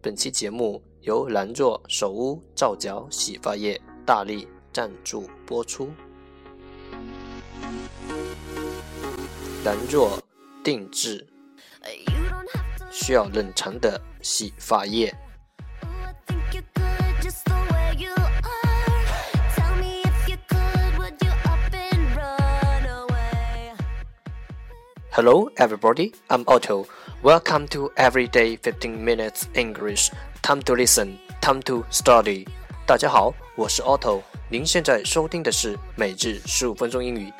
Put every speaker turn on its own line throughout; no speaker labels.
本期节目由兰若手屋皂角洗发液大力赞助播出。兰若定制需要冷藏的洗发液。Hello, everybody. I'm Otto. Welcome to Everyday 15 Minutes English. Time to listen, time to study. 大家好，我是 Otto。您现在收听的是每日十五分钟英语。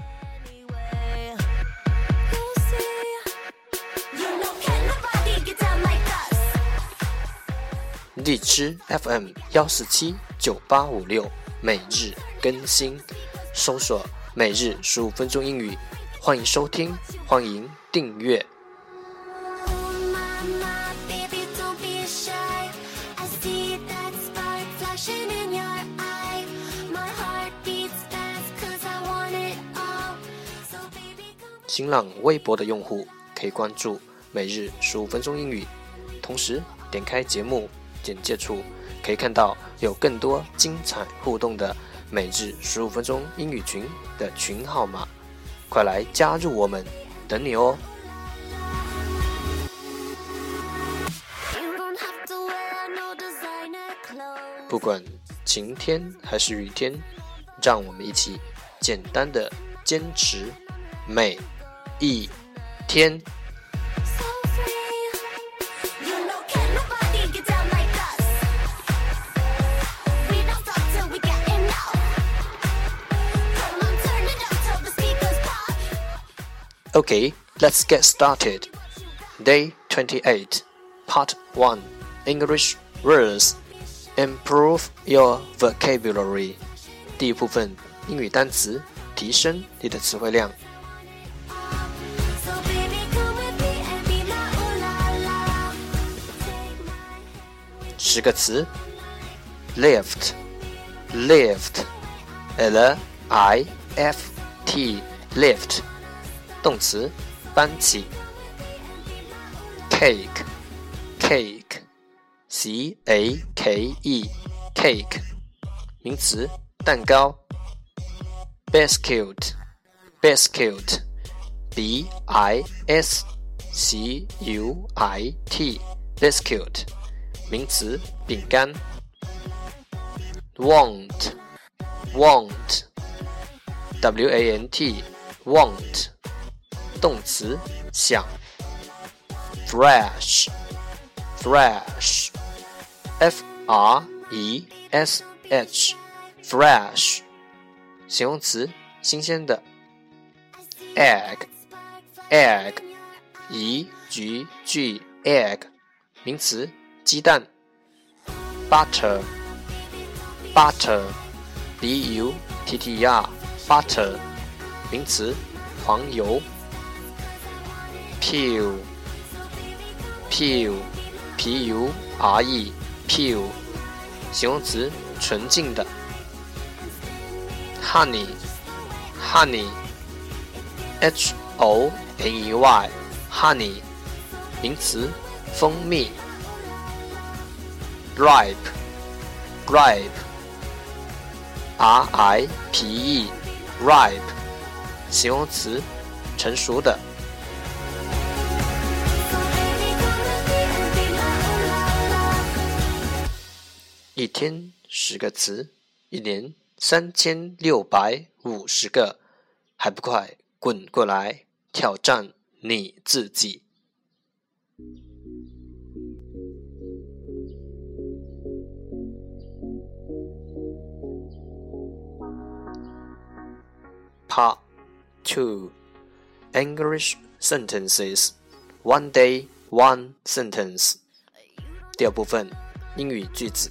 荔枝 FM 幺四七九八五六，每日更新，搜索“每日十五分钟英语”。欢迎收听，欢迎订阅。新浪微博的用户可以关注“每日十五分钟英语”，同时点开节目简介处可以看到有更多精彩互动的“每日十五分钟英语群”的群号码。快来加入我们，等你哦！不管晴天还是雨天，让我们一起简单的坚持每一天。Okay, let's get started. Day 28, Part 1 English Words. Improve your vocabulary. 第一部分英语单词，提升你的词汇量。十个词：lift, lift, l i f t, lift。 动词，搬起。cake，cake，c a k e，cake，名词，蛋糕。biscuit，biscuit，b i s c u i t，biscuit，名词，饼干。want，want，w a n t，want。动词想，fresh，fresh，f r e s h，fresh，形容词新鲜的，egg，egg，e g g，egg，名词鸡蛋，butter，butter，b u t t e r，butter，名词黄油。Pure pure p u r e pure 形容词纯净的 honey honey h o n e y honey 名词蜂蜜 ripe ripe r i p e ripe 形容词成熟的一天十个词，一年三千六百五十个，还不快滚过来挑战你自己！Part Two English Sentences One Day One Sentence 第二部分英语句子。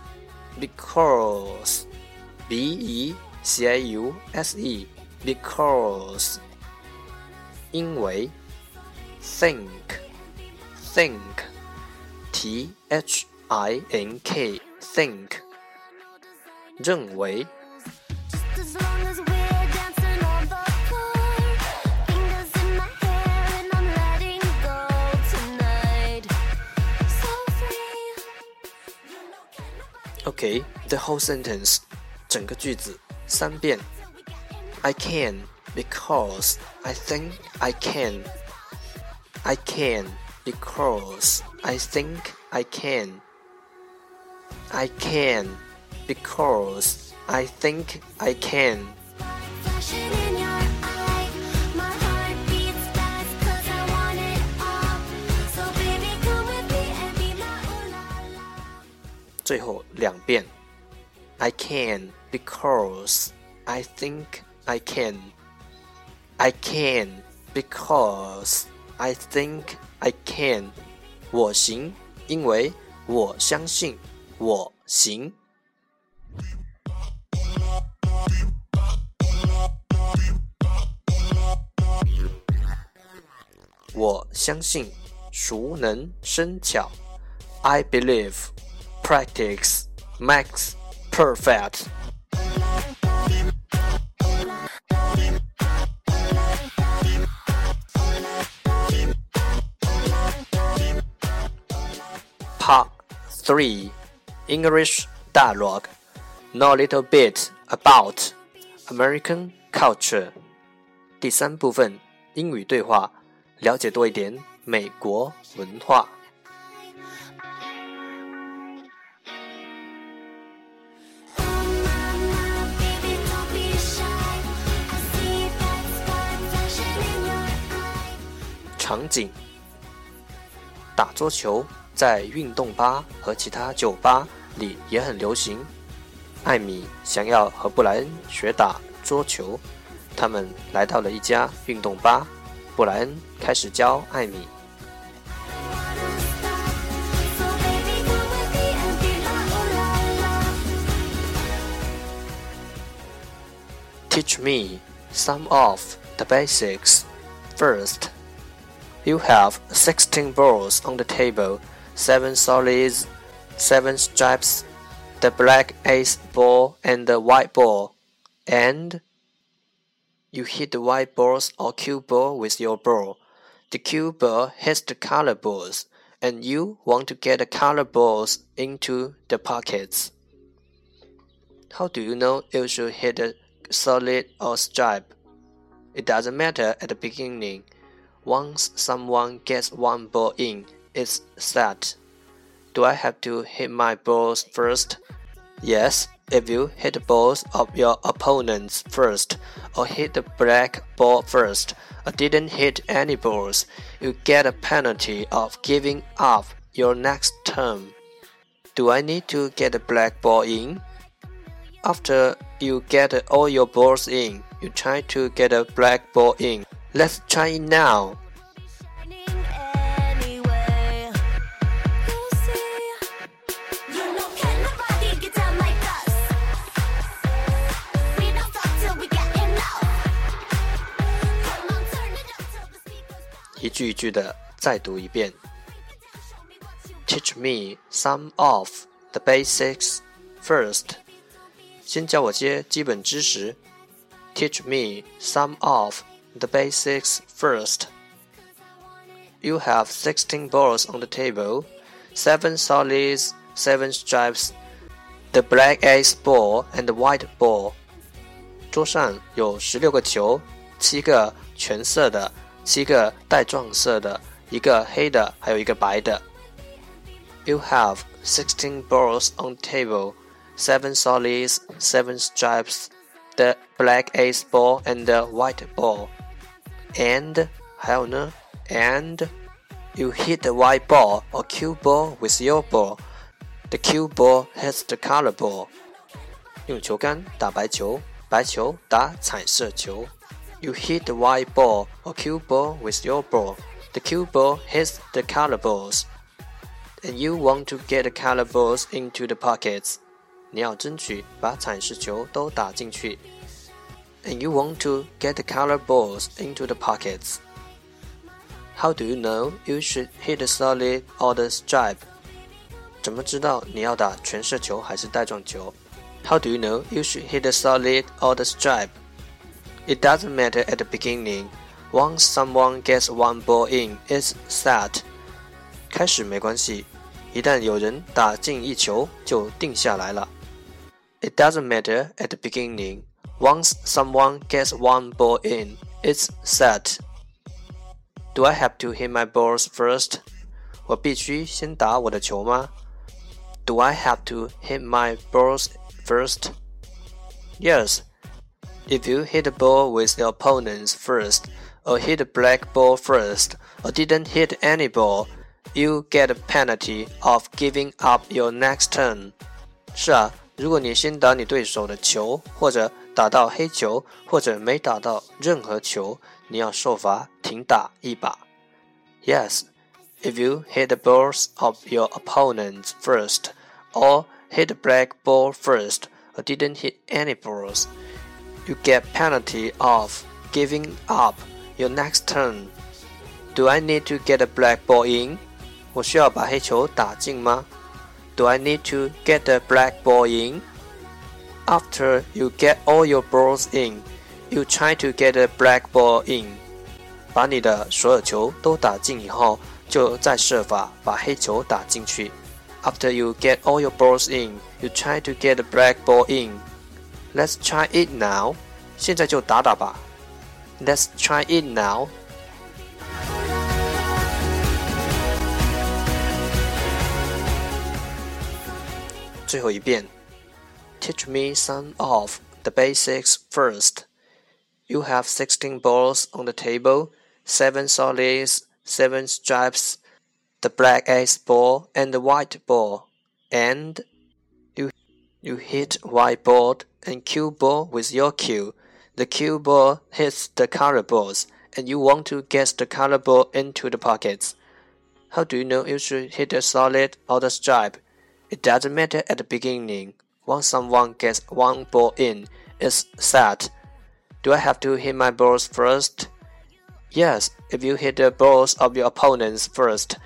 because b e c a u s e because 因为 think think t h i n k think 认为 Okay, the whole sentence，整个句子三遍。I can because I think I can. I can because I think I can. I can because I think I can. 最后两遍，I can because I think I can. I can because I think I can. 我行，因为我相信我行。我相信，熟能生巧。I believe practice makes perfect. Part 3 English Dialogue Know a little bit about American culture. 第三部分英语对话，了解多一点美国文化。 场景：打桌球在运动吧和其他酒吧里也很流行。艾米想要和布莱恩学打桌球，他们来到了一家运动吧。布莱恩开始教艾米。Teach me some of the basics first. You have 16 balls on the table, 7 solids, 7 stripes, the black eight ball and the white ball, and you hit the white balls or cue ball with your ball. The cue ball hits the color balls, and you want to get the color balls into the pockets. How do you know you should hit a solid or stripe? It doesn't matter at the beginning. Once someone gets one ball in, it's set. Do I have to hit my balls first? Yes, if you hit the balls of your opponents first, or hit the black ball first, or didn't hit any balls, you get a penalty of giving up your next turn. Do I need to get the black ball in? After you get all your balls in, you try to get a black ball in. Let's try it now. Teach me some of the basics first. 先教我些基本知识。Teach me some of the basics first. You have 16 balls on the table, 7 solids, 7 stripes, the black eight ball and the white ball. you have sixteen balls on table, seven solids, seven stripes, the black eight ball and the white ball And 还有呢，and you hit the white ball or cue ball with your ball. The cue ball hits the color ball. 用球杆打白球，白球打彩色球。You hit the white ball or cue ball with your ball. The cue ball hits the color balls. And you want to get the color balls into the pockets. 你要争取把彩色球都打进去。 and you want to get the color balls into the pockets. How do you know you should hit the solid or the stripe? 怎么知道你要打全色球还是带状球？How do you know you should hit the solid or the stripe? It doesn't matter at the beginning. Once someone gets one ball in, it's set. 开始没关系，一旦有人打进一球，就定下来了。It doesn't matter at the beginning. Once someone gets one ball in, it's set. Do I have to hit my balls first? 我必须先打我的球吗？do I have to hit my balls first? Yes. If you hit the ball with your opponents first, or hit the black ball first, or didn't hit any ball, you get a penalty of giving up your next turn. 是啊，如果你先打你对手的球，或者 打到黑球，或者没打到任何球，你要受罚停打一把。Yes, if you hit the balls of your opponents first, or hit the black ball first, or didn't hit any balls, you get penalty of giving up your next turn. Do I need to get a black ball in? 我需要把黑球打进吗？Do I need to get the black ball in? After you get all your balls in, you try to get a black ball in. 把你的所有球都打进以后，就再设法把黑球打进去。After you get all your balls in, you try to get the black ball in. Let's try it now. 现在就打打吧。Let's try it now. Teach me some of the basics first. You have 16 balls on the table, 7 solids, 7 stripes, the black eight ball and the white ball, and you, you hit white ball and cue ball with your cue. The cue ball hits the color balls, and you want to get the color ball into the pockets. How do you know you should hit the solid or the stripe? It doesn't matter at the beginning. Once someone gets one ball in, it's set. Do I have to hit my balls first? Yes, if you hit the balls of your opponents first,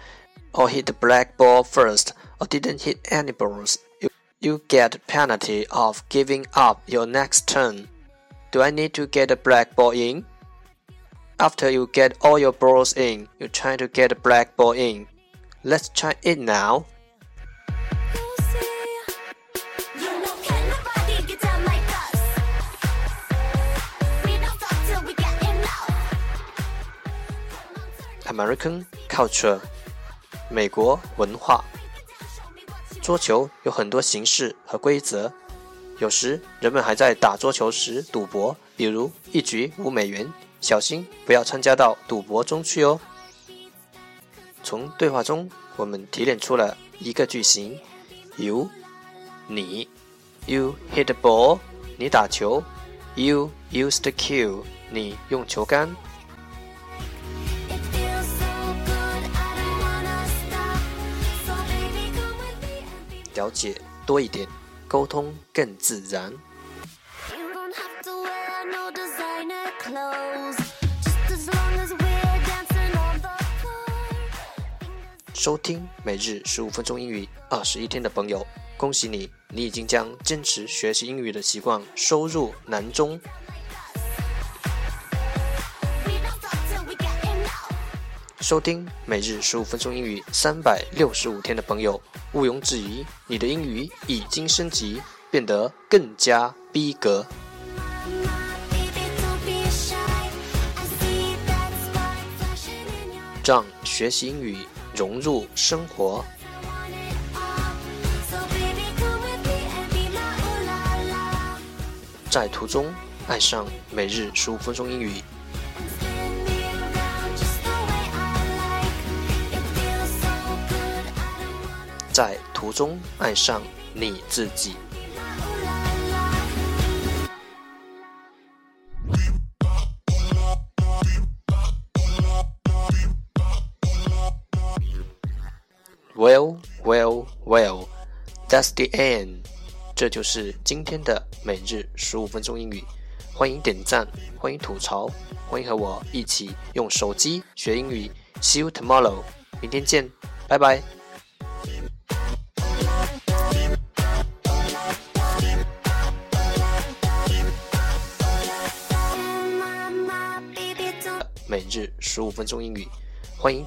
or hit the black ball first, or didn't hit any balls, you, you get penalty of giving up your next turn. Do I need to get the black ball in? After you get all your balls in, you try to get the black ball in. Let's try it now. American culture，美国文化。桌球有很多形式和规则，有时人们还在打桌球时赌博，比如一局五美元，小心不要参加到赌博中去哦。从对话中，我们提炼出了一个句型：You，你；You hit the ball，你打球；You used the cue，你用球杆。了解多一点，沟通更自然。收听每日十五分钟英语二十一天的朋友，恭喜你，你已经将坚持学习英语的习惯收入囊中。收听每日十五分钟英语三百六十五天的朋友，毋庸置疑，你的英语已经升级，变得更加逼格。让学习英语融入生活。在途中爱上每日十五分钟英语。在途中爱上你自己。Well, well, well, that's the end。这就是今天的每日十五分钟英语。欢迎点赞，欢迎吐槽，欢迎和我一起用手机学英语。See you tomorrow，明天见，拜拜。是十五分钟英语，欢迎。